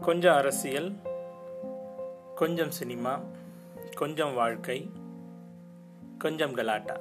கொஞ்சம் அரசியல் கொஞ்சம் சினிமா கொஞ்சம் வாழ்க்கை கொஞ்சம் கலாட்டா.